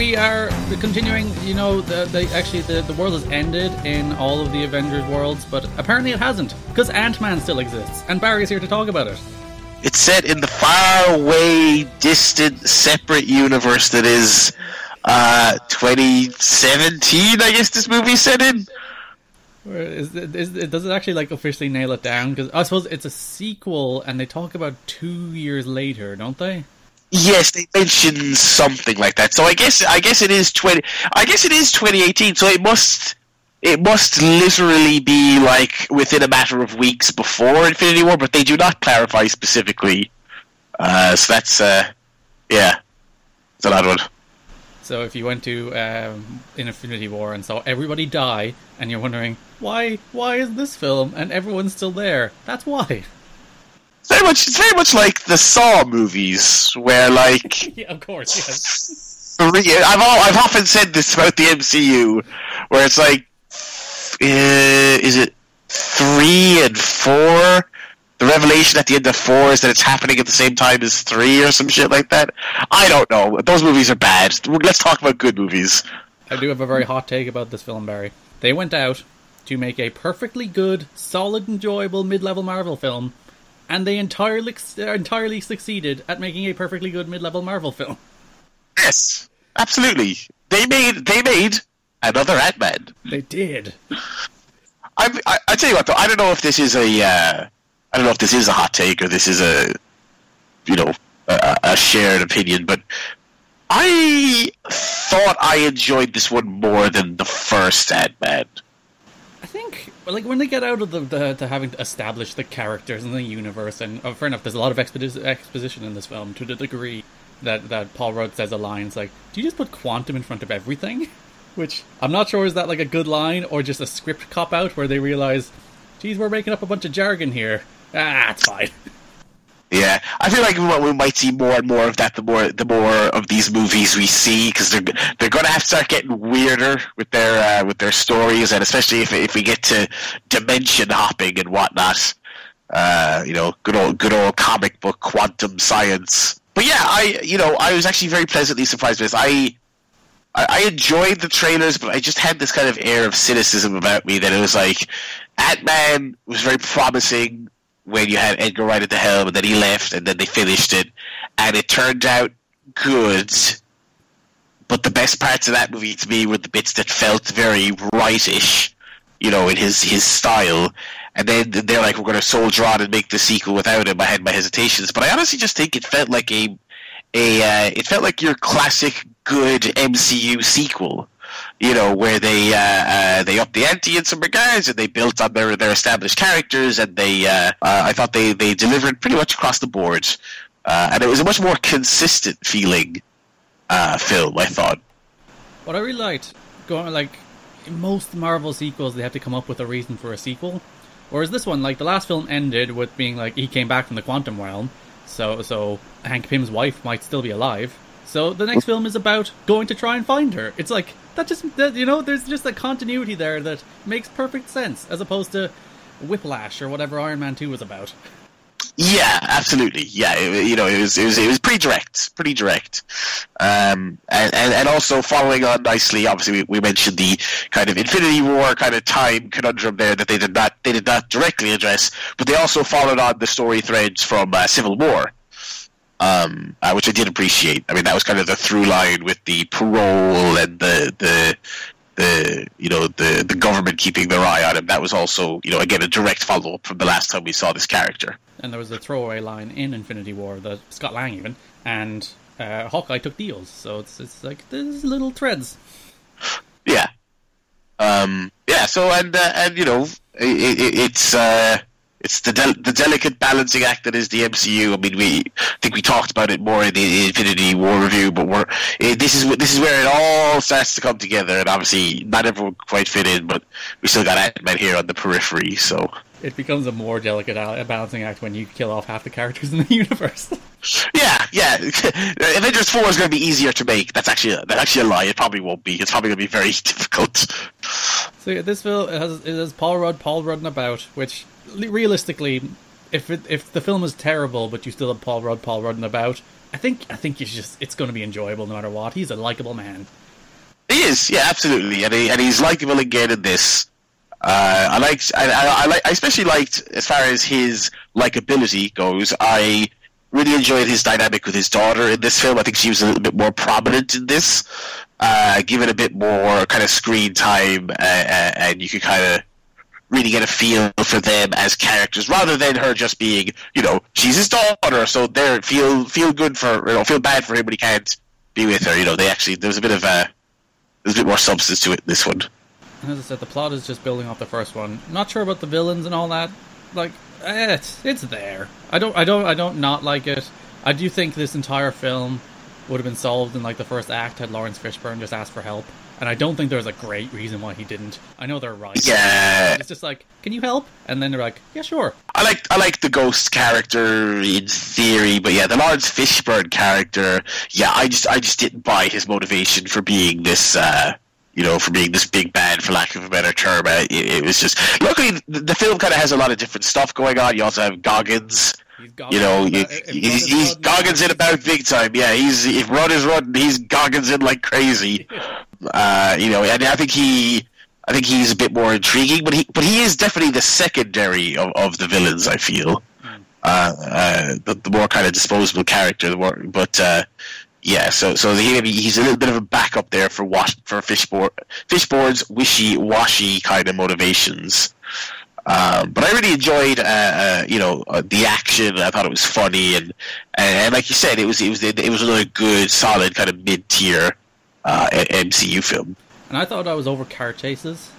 we are continuing. You know, the, the actually the, the world has ended in all of the Avengers worlds, but apparently it hasn't because Ant Man still exists, and Barry is here to talk about it. It's set in the faraway, distant, separate universe that is uh, 2017. I guess this movie's set in. Is, is, is, does it actually like officially nail it down? Because I suppose it's a sequel, and they talk about two years later, don't they? Yes, they mention something like that. So I guess I guess it is twenty. I guess it is 2018. So it must it must literally be like within a matter of weeks before Infinity War, but they do not clarify specifically. Uh, so that's uh, yeah, it's an odd one. So if you went to um, Infinity War and saw everybody die, and you're wondering why why is this film and everyone's still there, that's why very much, it's very much like the Saw movies, where like, yeah, of course, yes. Three, I've all, I've often said this about the MCU, where it's like, uh, is it three and four? The revelation at the end of four is that it's happening at the same time as three, or some shit like that. I don't know. Those movies are bad. Let's talk about good movies. I do have a very hot take about this film, Barry. They went out to make a perfectly good, solid, enjoyable mid-level Marvel film and they entirely entirely succeeded at making a perfectly good mid-level Marvel film. Yes, absolutely. They made they made another Ant Man. They did. I, I I tell you what though, I don't know if this is a uh, I don't know if this is a hot take or this is a you know a, a shared opinion, but I thought I enjoyed this one more than the first Ant Man. Think, like, when they get out of the, the, the having to establish the characters and the universe, and oh, fair enough, there's a lot of expo- exposition in this film to the degree that, that Paul Rudd says a line, it's like, do you just put quantum in front of everything? Which, I'm not sure is that like a good line or just a script cop out where they realize, geez, we're making up a bunch of jargon here. Ah, it's fine. Yeah, I feel like we might see more and more of that. The more the more of these movies we see, because they're they're going to have to start getting weirder with their uh, with their stories, and especially if if we get to dimension hopping and whatnot. Uh, you know, good old good old comic book quantum science. But yeah, I you know I was actually very pleasantly surprised with this. I I enjoyed the trailers, but I just had this kind of air of cynicism about me that it was like Ant Man was very promising when you had Edgar Wright at the helm, and then he left, and then they finished it, and it turned out good. But the best parts of that movie to me were the bits that felt very rightish, you know, in his his style. And then they're like, "We're going to soldier on and make the sequel without him." I had my hesitations, but I honestly just think it felt like a a uh, it felt like your classic good MCU sequel you know, where they uh, uh, they upped the ante in some regards and they built on their their established characters and they uh, uh I thought they they delivered pretty much across the board, uh, and it was a much more consistent feeling uh, film. I thought. What I really liked, going like most Marvel sequels, they have to come up with a reason for a sequel. Whereas this one, like the last film ended with being like he came back from the quantum realm, so so Hank Pym's wife might still be alive. So the next film is about going to try and find her. It's like that just that, you know there's just a continuity there that makes perfect sense as opposed to Whiplash or whatever Iron Man Two was about. Yeah, absolutely. Yeah, it, you know, it was it was it was pretty direct, pretty direct, um, and, and and also following on nicely. Obviously, we, we mentioned the kind of Infinity War kind of time conundrum there that they did not they did not directly address, but they also followed on the story threads from uh, Civil War um, uh, which I did appreciate. I mean, that was kind of the through line with the parole and the the the you know the the government keeping their eye on him. That was also you know again a direct follow up from the last time we saw this character. And there was a throwaway line in Infinity War that Scott Lang even and uh, Hawkeye took deals. So it's it's like there's little threads. Yeah. Um, yeah. So and uh, and you know it, it, it's. Uh, it's the del- the delicate balancing act that is the MCU. I mean, we I think we talked about it more in the Infinity War review, but we're eh, this is this is where it all starts to come together. And obviously, not everyone quite fit in, but we still got Ant Man here on the periphery. So it becomes a more delicate balancing act when you kill off half the characters in the universe. yeah, yeah. Avengers Four is going to be easier to make. That's actually that's actually a lie. It probably won't be. It's probably going to be very difficult. So yeah, this film has, it has Paul Rudd, Paul Rudd about, which realistically, if it, if the film is terrible, but you still have Paul Rudd, Paul Rudd about, I think I think it's just it's going to be enjoyable no matter what. He's a likable man. He is, yeah, absolutely, and he, and he's likable again in this. Uh, I liked, I, I, I, I especially liked as far as his likability goes. I really enjoyed his dynamic with his daughter in this film. I think she was a little bit more prominent in this, uh, given a bit more kind of screen time, uh, and you could kind of really get a feel for them as characters, rather than her just being, you know, she's his daughter, so they feel feel good for, you know, feel bad for him when he can't be with her. You know, they actually there's a bit of a there's a bit more substance to it. This one. As I said, the plot is just building off the first one. not sure about the villains and all that. Like, it's it's there. I don't I don't I don't not like it. I do think this entire film would have been solved in like the first act had Laurence Fishburne just asked for help. And I don't think there's a great reason why he didn't. I know they're right. Yeah. It's just like, can you help? And then they're like, yeah, sure. I like I like the ghost character in theory, but yeah, the Laurence Fishburne character, yeah, I just I just didn't buy his motivation for being this uh you know, for being this big bad, for lack of a better term. Uh, it, it, was just luckily the, the film kind of has a lot of different stuff going on. You also have Goggins. you know, he's, he's Goggins in about big time. Yeah, he's if Rod is Rod, he's Goggins in like crazy. uh, you know, and I think he, I think he's a bit more intriguing, but he, but he is definitely the secondary of, of the villains. I feel. Hmm. Uh, uh, the, the, more kind of disposable character, the more, but uh, yeah, so so he, he's a little bit of a backup there for wash, for Fishburne, Fishburne's wishy-washy kind of motivations. Um, but I really enjoyed, uh, uh, you know, uh, the action. I thought it was funny, and, and like you said, it was it was it was another good, solid kind of mid-tier uh, MCU film. And I thought I was over car chases,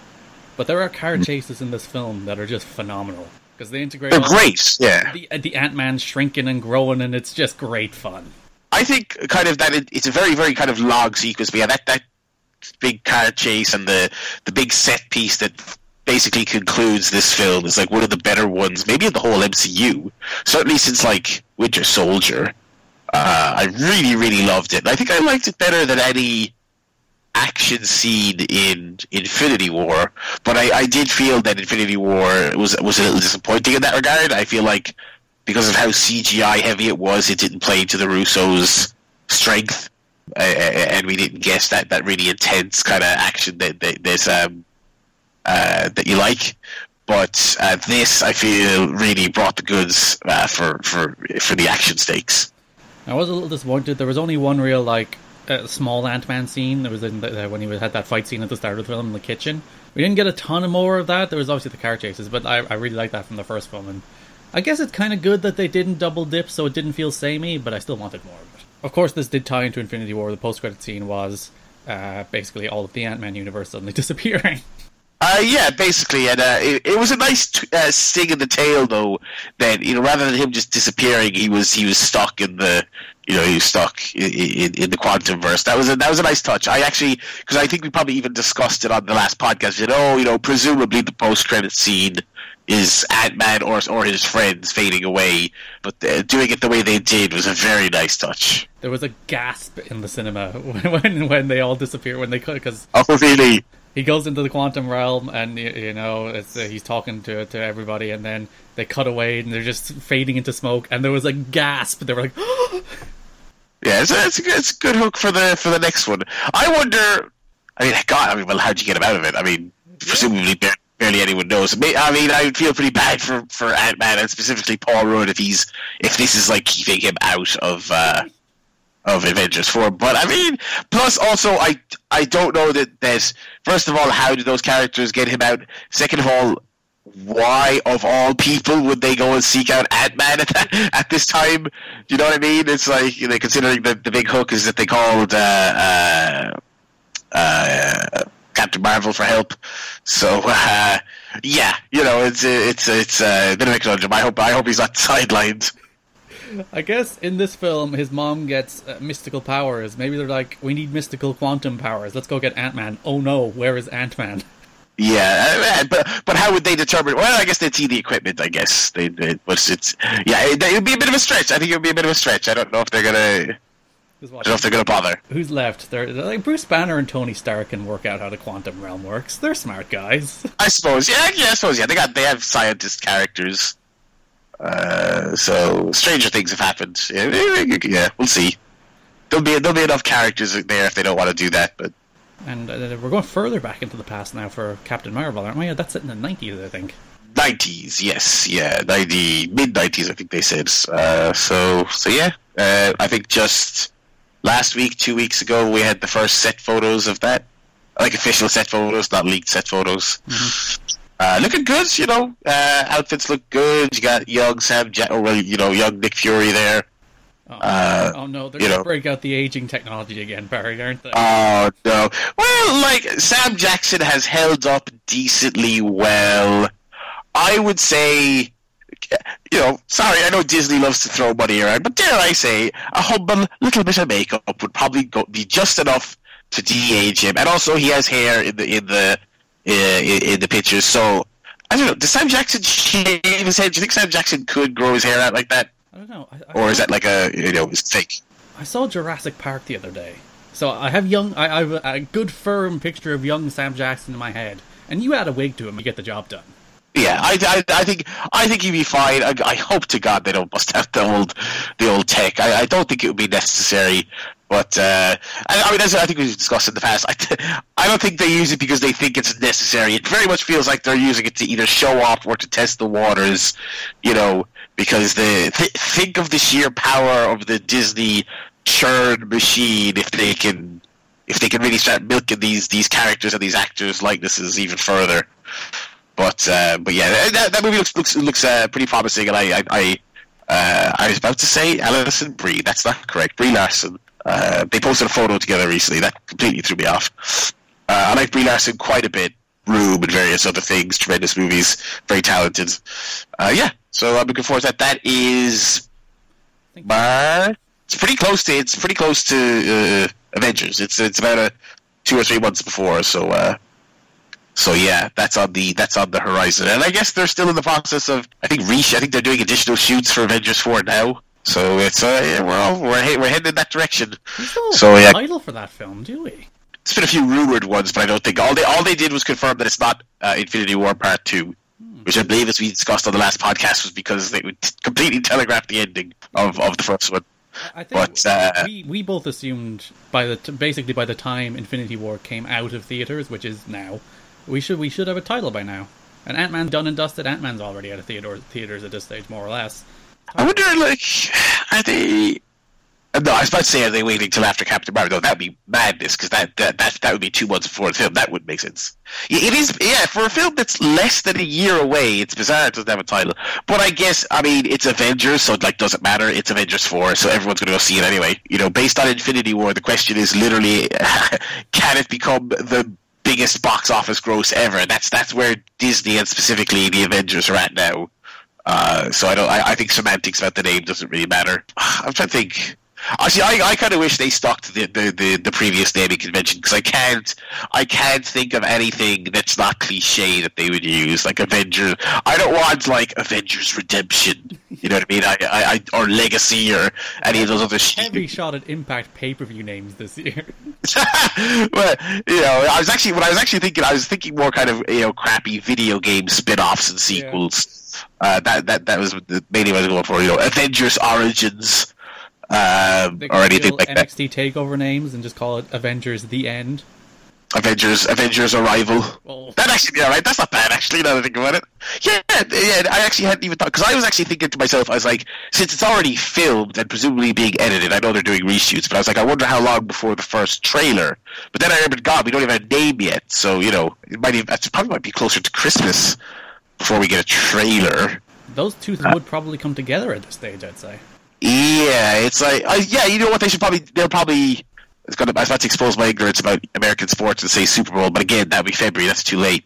but there are car mm. chases in this film that are just phenomenal because they integrate. They're great, yeah. The, the Ant Man shrinking and growing, and it's just great fun. I think kind of that it, it's a very very kind of log sequence. But yeah, that that big car chase and the the big set piece that basically concludes this film is like one of the better ones, maybe in the whole MCU. Certainly since like Winter Soldier. Uh, I really really loved it. I think I liked it better than any action scene in Infinity War, but I, I did feel that Infinity War was was a little disappointing in that regard. I feel like because of how CGI heavy it was, it didn't play to the Russos' strength, uh, and we didn't get that, that really intense kind of action that, that there's um, uh, that you like. But uh, this, I feel, really brought the goods uh, for for for the action stakes. I was a little disappointed. There was only one real like uh, small Ant Man scene. There was in the, uh, when he had that fight scene at the start of the film in the kitchen. We didn't get a ton of more of that. There was obviously the car chases, but I, I really liked that from the first film. And I guess it's kind of good that they didn't double dip, so it didn't feel samey, but I still wanted more of it. Of course, this did tie into Infinity War. The post-credit scene was uh, basically all of the Ant-Man universe suddenly disappearing. Uh, yeah, basically, and uh, it, it, was a nice t- uh, sting in the tail, though. That you know, rather than him just disappearing, he was he was stuck in the you know he was stuck in, in, in the quantum verse. That was a, that was a nice touch. I actually because I think we probably even discussed it on the last podcast. You know, you know, presumably the post credit scene is Ant Man or or his friends fading away, but doing it the way they did was a very nice touch. There was a gasp in the cinema when when, when they all disappear when they could because oh really? he goes into the quantum realm and you know uh, he's talking to to everybody and then they cut away and they're just fading into smoke and there was a gasp. They were like yeah it's a, it's, a, it's a good hook for the for the next one. I wonder i mean god i mean well how'd you get him out of it? I mean presumably barely anyone knows. I mean, I would feel pretty bad for, for Ant Man and specifically Paul Rudd if he's if this is like keeping him out of uh, of Avengers Four. But I mean, plus also I I don't know that there's first of all how did those characters get him out? Second of all, why of all people would they go and seek out Ant Man at, at this time? Do you know what I mean? It's like you know, considering the the big hook is that they called. Uh, uh, uh, Captain Marvel for help. So uh, yeah, you know, it's it's it's uh, a bit of a conundrum. I hope I hope he's not sidelined. I guess in this film, his mom gets uh, mystical powers. Maybe they're like, we need mystical quantum powers. Let's go get Ant Man. Oh no, where is Ant Man? Yeah, uh, but but how would they determine? Well, I guess they'd see the equipment. I guess they, they but it's yeah, it, would be a bit of a stretch. I think it would be a bit of a stretch. I don't know if they're gonna I don't know if they're going to bother. Who's left? They're, they're, like Bruce Banner and Tony Stark can work out how the quantum realm works. They're smart guys. I suppose. Yeah, yeah. I suppose. Yeah, they got they have scientist characters. Uh, so stranger things have happened. Yeah, yeah, we'll see. There'll be there'll be enough characters there if they don't want to do that, but And uh, we're going further back into the past now for Captain Marvel, aren't we? That's set in the 90s, I think. nineties, yes, yeah, ninety mid nineties, I think they said. Uh, so so yeah, uh, I think just last week, two weeks ago, we had the first set photos of that, like official set photos, not leaked set photos. Uh, looking good, you know. Uh, outfits look good. You got young Sam, ja- or well, you know, young Nick Fury there. Oh, Uh, oh no, they're to know. break out the aging technology again, Barry, aren't they? Oh no. Well, like Sam Jackson has held up decently well. I would say, you know, sorry, I know Disney loves to throw money around, but dare I say, a humble little bit of makeup would probably go, be just enough to de-age him. And also, he has hair in the in the uh, in, in the pictures. So I don't know. Does Sam Jackson shave his head? Do you think Sam Jackson could grow his hair out like that, I don't know. I, I or is that like a you know fake? I saw Jurassic Park the other day. So I have young, I, I have a, a good firm picture of young Sam Jackson in my head. And you add a wig to him, you get the job done. Yeah, I, I, I think I think he'd be fine. I, I hope to God they don't bust out the old the old tech. I, I don't think it would be necessary. But uh, I, I mean, as I think we've discussed in the past, I, I don't think they use it because they think it's necessary. It very much feels like they're using it to either show off or to test the waters. You know, because the th- think of the sheer power of the Disney churn machine if they can if they can really start milking these these characters and these actors likenesses even further. But uh, but yeah, that, that movie looks looks looks uh, pretty promising, and I I I, uh, I was about to say Alison Brie. That's not correct. Brie Larson. Uh, they posted a photo together recently that completely threw me off. Uh, I like Brie Larson quite a bit. Room and various other things. Tremendous movies. Very talented. Uh, yeah, so I'm looking forward to that. That is think- It's pretty close to. It's pretty close to uh, Avengers. It's it's about a two or three months before. So uh, so yeah, that's on the that's on the horizon, and I guess they're still in the process of. I think reach. I think they're doing additional shoots for Avengers Four now. So it's uh, yeah, we're all, we're he- we're heading in that direction. So, yeah. title for that film, do we? It's been a few rumored ones, but I don't think all they all they did was confirm that it's not uh, Infinity War Part Two, which I believe, as we discussed on the last podcast, was because they would completely telegraph the ending of, of the first one. I think But, uh, we we both assumed by the t- basically by the time Infinity War came out of theaters, which is now, we should we should have a title by now. And Ant Man done and dusted. Ant Man's already out of theater, theaters at this stage, more or less. I wonder, like, are they? No, I was about to say, are they waiting till after Captain Marvel? No, that'd be madness because that, that that that would be two months before the film. That wouldn't make sense. It is, yeah, for a film that's less than a year away, it's bizarre it doesn't have a title. But I guess, I mean, it's Avengers, so it like doesn't matter. It's Avengers four, so everyone's going to go see it anyway. You know, based on Infinity War, the question is literally, can it become the biggest box office gross ever? That's that's where Disney and specifically the Avengers are at now. Uh, so I don't. I, I think semantics about the name doesn't really matter. I'm trying to think. Actually, I, I kind of wish they stuck to the, the, the, the previous naming convention because I can't I can't think of anything that's not cliche that they would use like Avengers. I don't want like Avengers Redemption. You know what I mean? I, I, I or Legacy or any of those other shit. Heavy shot at Impact pay per view names this year. but you know, I was actually when I was actually thinking, I was thinking more kind of you know crappy video game spin-offs and sequels. Uh, that that that was the- mainly what I was going for. You know, Avengers Origins, Uh, they or anything like that. NXT takeover names and just call it Avengers: The End. Avengers Avengers Arrival. Well, That actually, yeah, right. That's not bad, actually. Now that I think about it, yeah, yeah. I actually hadn't even thought because I was actually thinking to myself, I was like, since it's already filmed and presumably being edited, I know they're doing reshoots, but I was like, I wonder how long before the first trailer. But then I remembered, God, we don't even have a name yet, so you know, it might even, it probably might be closer to Christmas before we get a trailer. those two uh, would probably come together at this stage, I'd say. Yeah, it's like, uh, yeah, you know what? They should probably, they'll probably. It's gonna, I was about to expose my ignorance about American sports and say Super Bowl, but again, that'd be February. That's too late.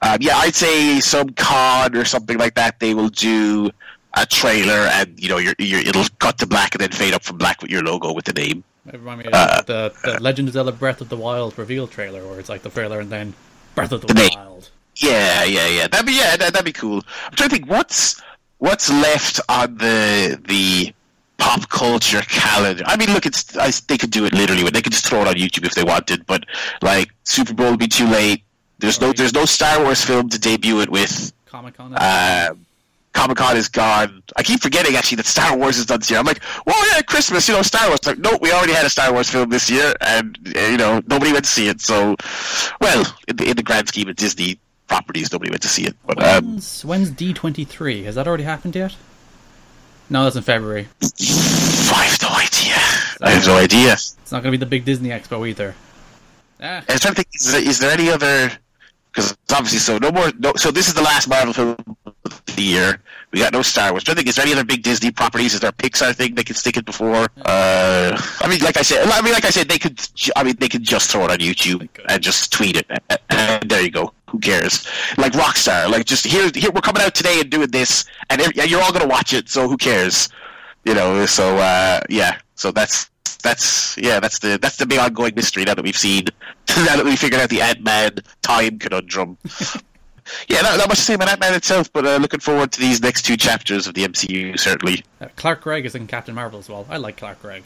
Um, yeah, I'd say some con or something like that. They will do a trailer, and you know, your, your, it'll cut to black and then fade up from black with your logo with the name. It me of Uh, the, the Legend of Zelda Breath of the Wild reveal trailer, where it's like the trailer and then Breath of the The name. Wild. Yeah, yeah, yeah. That'd be yeah, that, that'd be cool. I'm trying to think what's what's left on the the pop culture calendar. I mean, look, it's I, they could do it literally. They could just throw it on YouTube if they wanted, but like Super Bowl would be too late. There's no there's no Star Wars film to debut it with. Comic Con. Uh, Comic Con is gone. I keep forgetting actually that Star Wars is done this year. I'm like, well, yeah, Christmas, you know, Star Wars. Like, no, we already had a Star Wars film this year, and uh, you know, nobody went to see it. So, well, in the, in the grand scheme of Disney properties, nobody went to see it. But um, When's, when's D23? Has that already happened yet? No, that's in February. I have no idea. I have no idea. It's not going to be the big Disney Expo either. Ah, I was trying to think. Is there, is there any other? Because obviously, so no more. No, so this is the last Marvel film of the year. We got no Star Wars. I think. Is there any other big Disney properties? Is there a Pixar thing they could stick it before? Uh, I mean, like I said, I mean, like I said, they could. I mean, they could just throw it on YouTube and just tweet it, and there you go. Who cares? Like Rockstar, like just here, here we're coming out today and doing this, and you're all gonna watch it. So who cares? You know. So uh, yeah. So that's that's yeah, that's the that's the big ongoing mystery now that we've seen now that we figured out the Ant Man time conundrum. yeah, not, not much to say about Ant Man itself, but uh, looking forward to these next two chapters of the MCU certainly. uh, Clark Gregg is in Captain Marvel as well. I like Clark Gregg.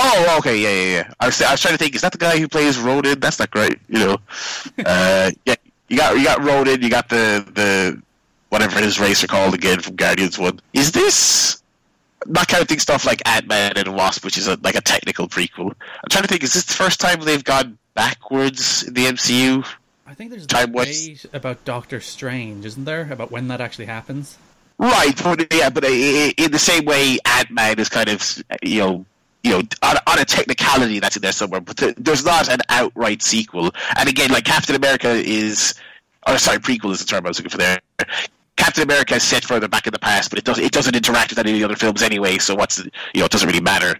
Oh, okay, yeah, yeah, yeah. I was, I was trying to think, is that the guy who plays Ronan? That's not great, you know. uh, yeah, you got you got Ronan, you got the the whatever his race are called again from Guardians One. Is this not counting stuff like Ant Man and Wasp, which is a, like a technical prequel? I'm trying to think, is this the first time they've gone backwards in the MCU? I think there's a Time debate about Doctor Strange, isn't there? About when that actually happens. Right, but yeah, but uh, i- in the same way, Ant Man is kind of you know. You know, on, on a technicality that's in there somewhere, but th- there's not an outright sequel. And again, like Captain America is, or sorry, prequel is the term I was looking for there. Captain America is set further back in the past, but it doesn't it doesn't interact with any of the other films anyway. So what's the, you know it doesn't really matter.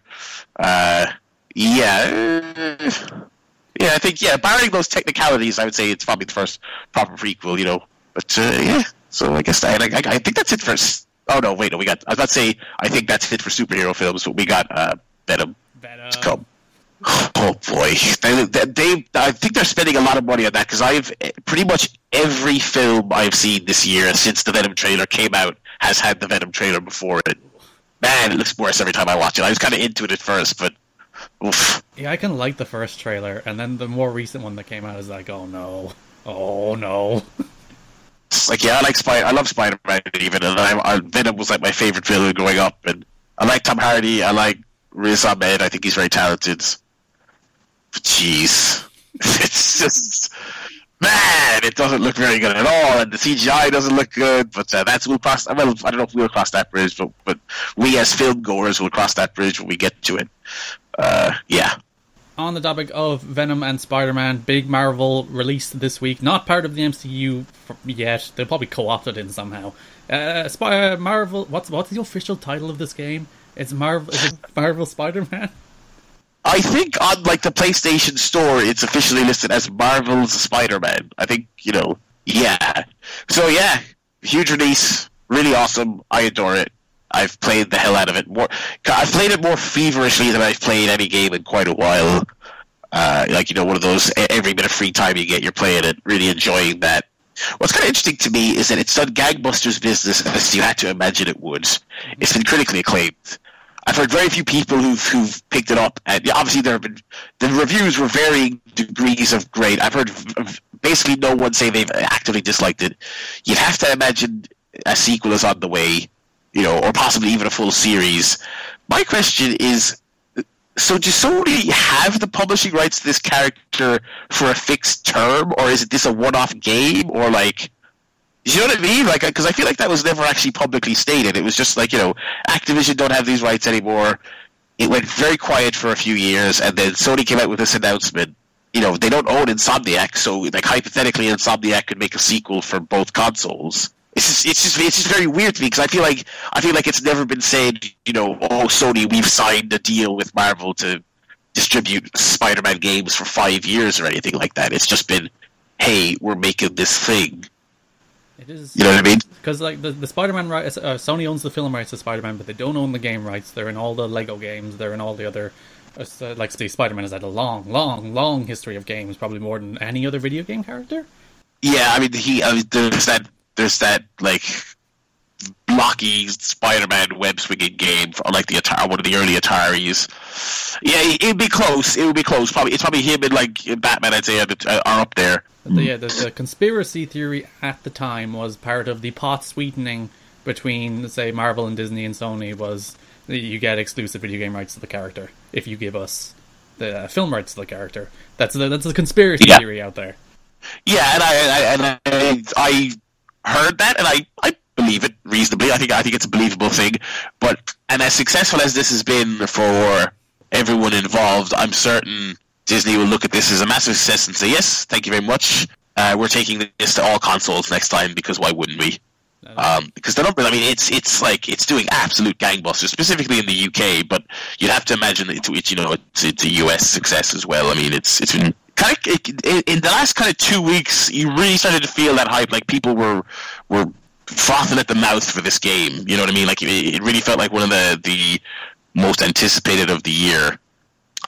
Uh, yeah, yeah, I think yeah, barring those technicalities, I would say it's probably the first proper prequel. You know, but uh, yeah. So I guess I, I, I think that's it for. Oh no, wait, no, we got. I was about to say I think that's it for superhero films, but we got uh, Venom Venom. to come. Oh boy, they, they, they I think they're spending a lot of money on that because I've eh, pretty much every film I've seen this year since the Venom trailer came out has had the Venom trailer before it. Man, it looks worse every time I watch it. I was kind of into it at first, but oof. Yeah, I can like the first trailer, and then the more recent one that came out is like, oh no, oh no. It's like yeah, I like Spider. I love Spider Man even, and I, I, Venom was like my favorite villain growing up, and I like Tom Hardy. I like Riz Ahmed. I think he's very talented. Jeez, it's just man, it doesn't look very good at all, and the CGI doesn't look good. But uh, that's we'll cross. Well, I don't know if we'll cross that bridge, but but we as film goers will cross that bridge when we get to it. Uh, yeah. On the topic of Venom and Spider-Man, big Marvel released this week, not part of the MCU yet. They'll probably co-opt it in somehow. Uh, Spy- uh, Marvel. What's what's the official title of this game? It's Marvel. Is it Marvel Spider-Man? I think on like the PlayStation Store, it's officially listed as Marvel's Spider-Man. I think you know, yeah. So yeah, huge release, really awesome. I adore it. I've played the hell out of it more. I've played it more feverishly than I've played any game in quite a while. Uh, like you know, one of those every bit of free time you get, you're playing it, really enjoying that. What's kind of interesting to me is that it's done gangbusters business as you had to imagine it would. It's been critically acclaimed. I've heard very few people who've who've picked it up, and obviously there have been the reviews were varying degrees of great. I've heard basically no one say they've actively disliked it. You'd have to imagine a sequel is on the way, you know, or possibly even a full series. My question is: so does Sony have the publishing rights to this character for a fixed term, or is it this a one-off game, or like? You know what I mean? Like, because I feel like that was never actually publicly stated. It was just like, you know, Activision don't have these rights anymore. It went very quiet for a few years, and then Sony came out with this announcement. You know, they don't own Insomniac, so like hypothetically, Insomniac could make a sequel for both consoles. It's just, it's just, it's just very weird to me because I feel like, I feel like it's never been said. You know, oh, Sony, we've signed a deal with Marvel to distribute Spider-Man games for five years or anything like that. It's just been, hey, we're making this thing. It is You know what I mean? because like the the Spider-Man rights, uh, Sony owns the film rights to Spider-Man, but they don't own the game rights. They're in all the Lego games. They're in all the other. Uh, like Steve Spider-Man has had a long, long, long history of games, probably more than any other video game character. Yeah, I mean, he I mean, there's that there's that like blocky Spider-Man web swinging game for like the Atari, one of the early Ataris. Yeah, it'd be close. It would be close. Probably it's probably him and like Batman. I'd say are, up there. The, yeah, the, the conspiracy theory at the time was part of the pot sweetening between say Marvel and Disney and Sony was you get exclusive video game rights to the character if you give us the uh, film rights to the character. That's the, that's a conspiracy Yeah. theory out there. Yeah, and I, I and I, I heard that, and I, I believe it reasonably. I think I think it's a believable thing. But and as successful as this has been for everyone involved, I'm certain Disney will look at this as a massive success and say, "Yes, thank you very much. Uh, we're taking this to all consoles next time because why wouldn't we?" Um, because the numbers, I mean, it's it's like it's doing absolute gangbusters, specifically in the UK. But you'd have to imagine it's, it's you know it's, it's a US success as well. I mean, it's it's been kind of in the last kind of two weeks, you really started to feel that hype. Like people were were frothing at the mouth for this game. You know what I mean? Like it, really felt like one of the the most anticipated of the year.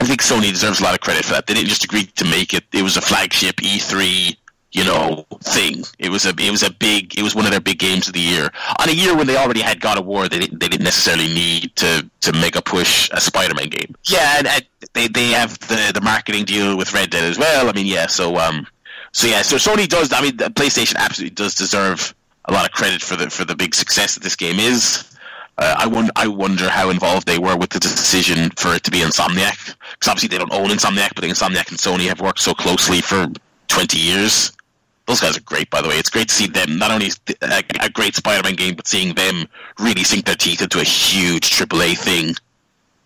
I think Sony deserves a lot of credit for that. They didn't just agree to make it. It was a flagship E3, you know, thing. It was a it was a big it was one of their big games of the year. On a year when they already had God of War, they didn't they didn't necessarily need to to make a push a Spider-Man game. Yeah, and, and they they have the the marketing deal with Red Dead as well. I mean, yeah, so um so yeah, so Sony does I mean, PlayStation absolutely does deserve a lot of credit for the for the big success that this game is. Uh, I wonder, I wonder how involved they were with the decision for it to be Insomniac. Because obviously they don't own Insomniac, but Insomniac and Sony have worked so closely for 20 years. Those guys are great, by the way. It's great to see them, not only a, a great Spider-Man game, but seeing them really sink their teeth into a huge AAA thing.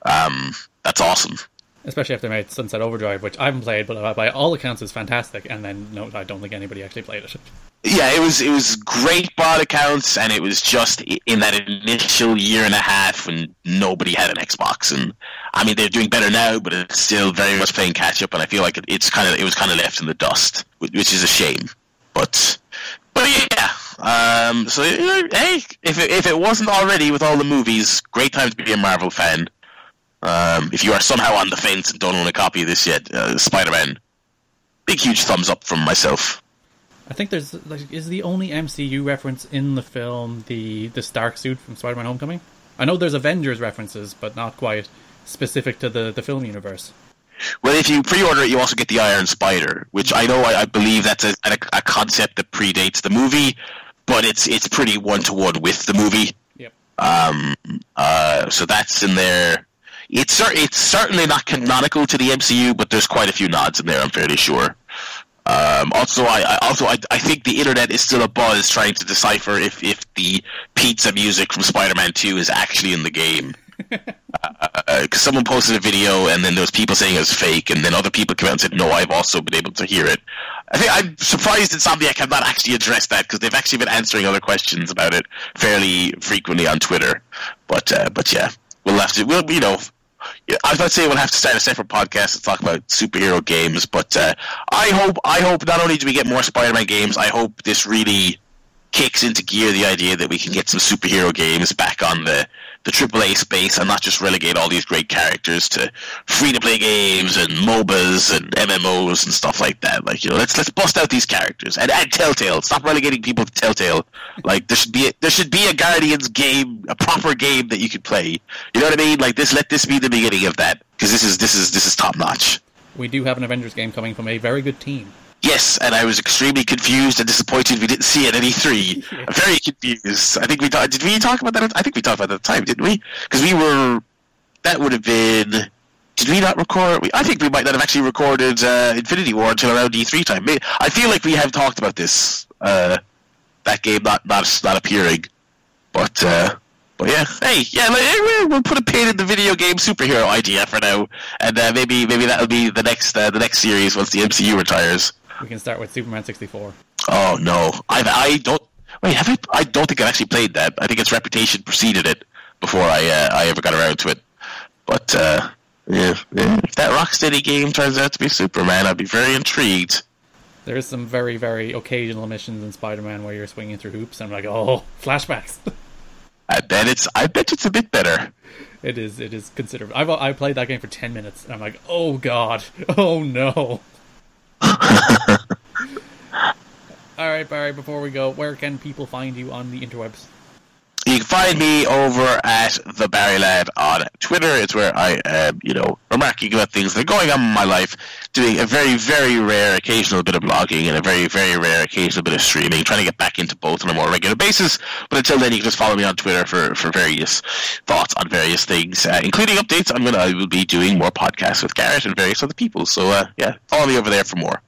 Um, that's awesome. Especially after they made Sunset Overdrive, which I haven't played, but by all accounts is fantastic. And then no, I don't think anybody actually played it. Yeah, it was it was great bot accounts, and it was just in that initial year and a half when nobody had an Xbox, and I mean they're doing better now, but it's still very much playing catch up, and I feel like it, it's kind of it was kind of left in the dust, which is a shame. But but yeah, um, so you know, hey, if it, if it wasn't already with all the movies, great time to be a Marvel fan. Um, if you are somehow on the fence and don't own a copy of this yet, uh, Spider Man, big huge thumbs up from myself. I think there's like is the only MCU reference in the film the the Stark suit from Spider-Man: Homecoming. I know there's Avengers references, but not quite specific to the the film universe. Well, if you pre-order it, you also get the Iron Spider, which I know I, I believe that's a, a, a concept that predates the movie, but it's it's pretty one to one with the movie. Yep. Um, uh, so that's in there. It's cer- it's certainly not canonical to the MCU, but there's quite a few nods in there. I'm fairly sure. Um, also, I, I also I, I think the internet is still a buzz trying to decipher if, if the pizza music from Spider-Man Two is actually in the game. Because someone posted a video, and then there was people saying it was fake, and then other people came out and said, "No, I've also been able to hear it." I think I'm surprised Insomniac have not actually addressed that because they've actually been answering other questions about it fairly frequently on Twitter. But uh, but yeah, we'll have to. We'll you know. I was about to say we'll have to start a separate podcast to talk about superhero games, but uh, I hope I hope not only do we get more Spider-Man games, I hope this really kicks into gear the idea that we can get some superhero games back on the the AAA space and not just relegate all these great characters to free to play games and MOBAs and MMOs and stuff like that. Like you know, let's let's bust out these characters and, and Telltale. Stop relegating people to Telltale. Like there should be a, there should be a Guardians game, a proper game that you could play. You know what I mean? Like this, let this be the beginning of that because this is this is this is top notch. We do have an Avengers game coming from a very good team. Yes, and I was extremely confused and disappointed we didn't see it at E3. Very confused. I think we. Did we talk about that? I think we talked about that at the time, didn't we? Because we were. That would have been. Did we not record? We, I think we might not have actually recorded uh, Infinity War until around E3 time. I feel like we have talked about this. Uh, that game not not not appearing, but uh, but yeah, hey, yeah, we'll put a pin in the video game superhero idea for now, and uh, maybe maybe that'll be the next uh, the next series once the MCU retires. We can start with Superman 64. Oh no, I I don't wait. Have I? I don't think I've actually played that. I think its reputation preceded it before I uh, I ever got around to it. But uh, yeah, yeah, if that Rocksteady game turns out to be Superman, I'd be very intrigued. There's some very, very occasional missions in Spider-Man where you're swinging through hoops. And I'm like, oh, flashbacks. I bet it's I bet it's a bit better. it is. It is considerable. I've I played that game for ten minutes, and I'm like, oh god, oh no. All right, Barry. Before we go, where can people find you on the interwebs? Find me over at the Barry Lad on Twitter. It's where I am, you know, remarking about things that are going on in my life, doing a very, very rare occasional bit of blogging and a very, very rare occasional bit of streaming, trying to get back into both on a more regular basis. But until then, you can just follow me on Twitter for, for various thoughts on various things, uh, including updates. I'm gonna I will be doing more podcasts with Garrett and various other people. So uh, yeah, follow me over there for more.